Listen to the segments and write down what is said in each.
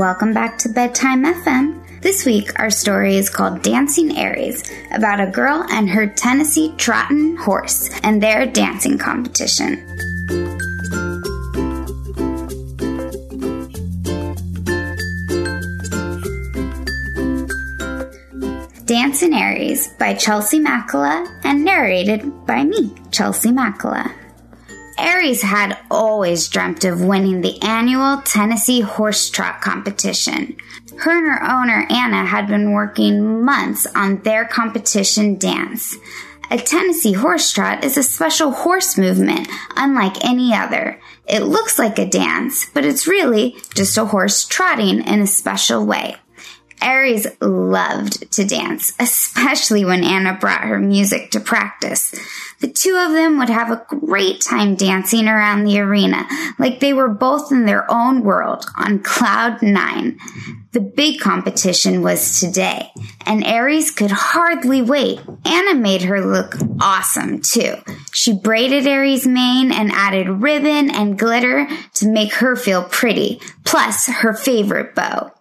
Welcome back to Bedtime FM. This week, our story is called Dancing Aries, about a girl and her Tennessee trotting horse and their dancing competition. Dancing Aries by Chelsea Makela and narrated by me, Chelsea Makela. Aries had always dreamt of winning the annual Tennessee Horse Trot competition. Her and her owner, Anna, had been working months on their competition dance. A Tennessee horse trot is a special horse movement, unlike any other. It looks like a dance, but it's really just a horse trotting in a special way. Aries loved to dance, especially when Anna brought her music to practice. The two of them would have a great time dancing around the arena, like they were both in their own world on cloud nine. The big competition was today, and Aries could hardly wait. Anna made her look awesome too. She braided Aries' mane and added ribbon and glitter to make her feel pretty, plus her favorite bow.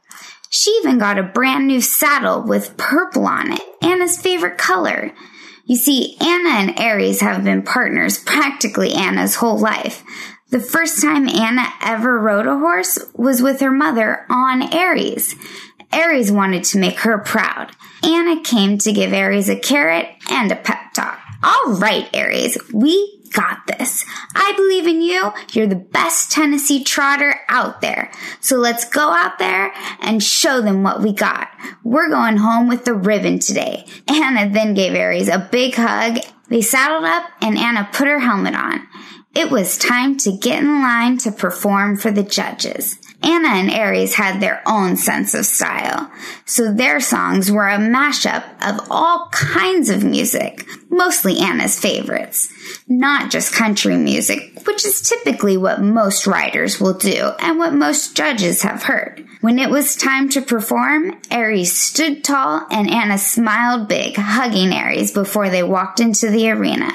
She even got a brand new saddle with purple on it, Anna's favorite color. You see, Anna and Aries have been partners practically Anna's whole life. The first time Anna ever rode a horse was with her mother on Aries. Aries wanted to make her proud. Anna came to give Aries a carrot and a pep talk. All right, Aries, we got this. I believe in you. You're the best Tennessee trotter out there. So let's go out there and show them what we got. We're going home with the ribbon today. Anna then gave Aries a big hug. They saddled up and Anna put her helmet on. It was time to get in line to perform for the judges. Anna and Aries had their own sense of style, so their songs were a mashup of all kinds of music, mostly Anna's favorites, not just country music, which is typically what most writers will do and what most judges have heard. When it was time to perform, Aries stood tall and Anna smiled big, hugging Aries before they walked into the arena.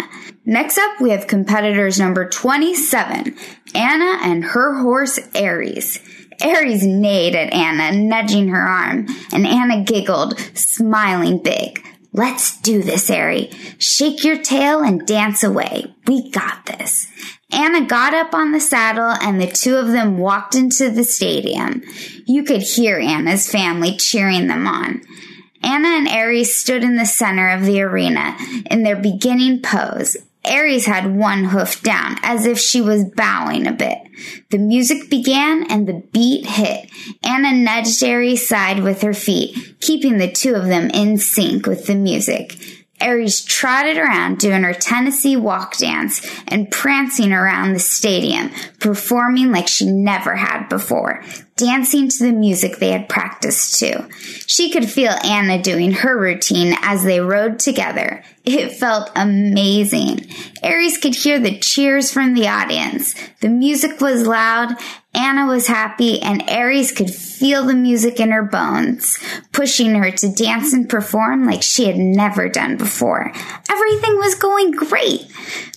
Next up, we have competitors number 27, Anna and her horse Aries. Aries neighed at Anna, nudging her arm, and Anna giggled, smiling big. Let's do this, Aries. Shake your tail and dance away. We got this. Anna got up on the saddle and the two of them walked into the stadium. You could hear Anna's family cheering them on. Anna and Aries stood in the center of the arena in their beginning pose. Aries had one hoof down, as if she was bowing a bit. The music began and the beat hit. Anna nudged Aries' side with her feet, keeping the two of them in sync with the music. Aries trotted around doing her Tennessee walk dance and prancing around the stadium, performing like she never had before, dancing to the music they had practiced to. She could feel Anna doing her routine as they rode together. It felt amazing. Aries could hear the cheers from the audience. The music was loud Anna was happy and Aries could feel the music in her bones, pushing her to dance and perform like she had never done before. Everything was going great.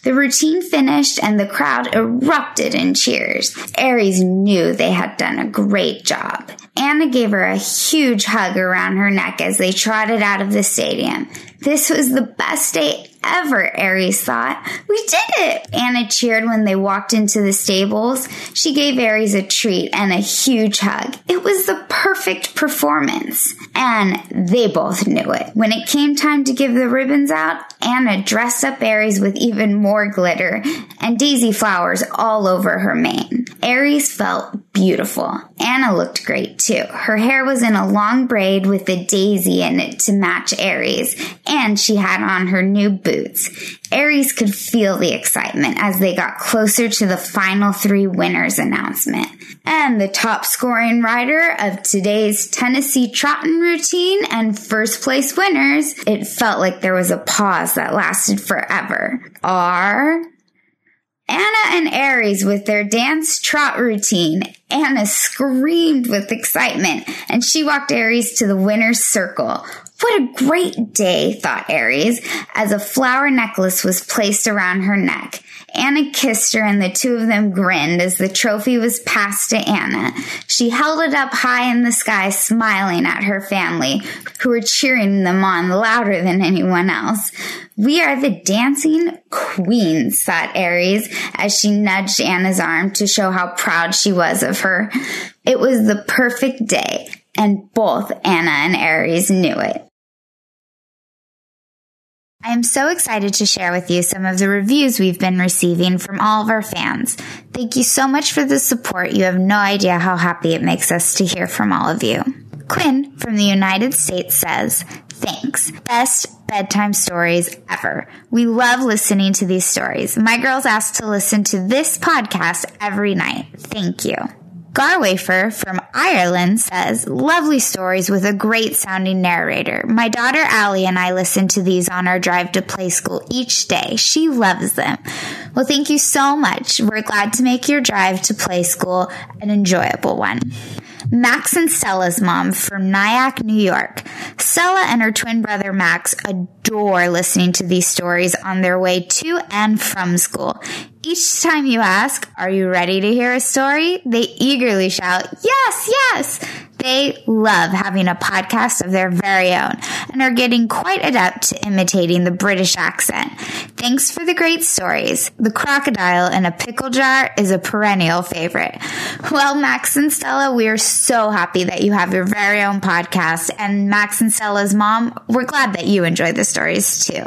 The routine finished and the crowd erupted in cheers. Aries knew they had done a great job. Anna gave her a huge hug around her neck as they trotted out of the stadium. This was the best day ever, Aries thought. We did it! Anna cheered when they walked into the stables. She gave Aries a treat and a huge hug. It was the perfect performance. And they both knew it. When it came time to give the ribbons out, Anna dressed up Aries with even more glitter and daisy flowers all over her mane. Aries felt beautiful. Anna looked great too. Her hair was in a long braid with a daisy in it to match Aries, and she had on her new boots. Aries could feel the excitement as they got closer to the final three winners announcement. And the top scoring rider of today's Tennessee Trotting routine and first place winners, it felt like there was a pause that lasted forever, are Anna and Aries with their dance trot routine. Anna screamed with excitement and she walked Aries to the winner's circle. What a great day, thought Aries, as a flower necklace was placed around her neck. Anna kissed her and the two of them grinned as the trophy was passed to Anna. She held it up high in the sky, smiling at her family, who were cheering them on louder than anyone else. We are the dancing queens, thought Aries as she nudged Anna's arm to show how proud she was of her. It was the perfect day, and both Anna and Aries knew it. I am so excited to share with you some of the reviews we've been receiving from all of our fans. Thank you so much for the support. You have no idea how happy it makes us to hear from all of you. Quinn from the United States says, Thanks. Best bedtime stories ever. We love listening to these stories. My girls ask to listen to this podcast every night. Thank you. Garwafer from Ireland says, lovely stories with a great sounding narrator. My daughter Allie and I listen to these on our drive to play school each day. She loves them. Well, thank you so much. We're glad to make your drive to play school an enjoyable one. Max and Stella's mom from Nyack, New York. Stella and her twin brother Max adore listening to these stories on their way to and from school. Each time you ask, Are you ready to hear a story? They eagerly shout, Yes, yes. They love having a podcast of their very own and are getting quite adept to imitating the British accent. Thanks for the great stories. The crocodile in a pickle jar is a perennial favorite. Well, Max and Stella, we are so happy that you have your very own podcast. And Max and Stella's mom, we're glad that you enjoy the stories too.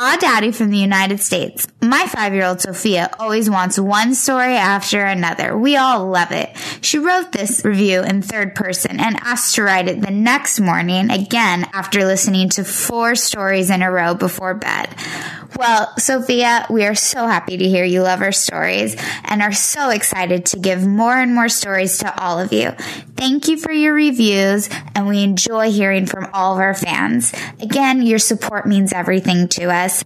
Aw Daddy from the United States. My five year old Sophia always wants one story after another. We all love it. She wrote this review in third person and asked to write it the next morning again after listening to four stories in a row before bed. Well, Sophia, we are so happy to hear you love our stories and are so excited to give more and more stories to all of you. Thank you for your reviews and we enjoy hearing from all of our fans. Again, your support means everything to us.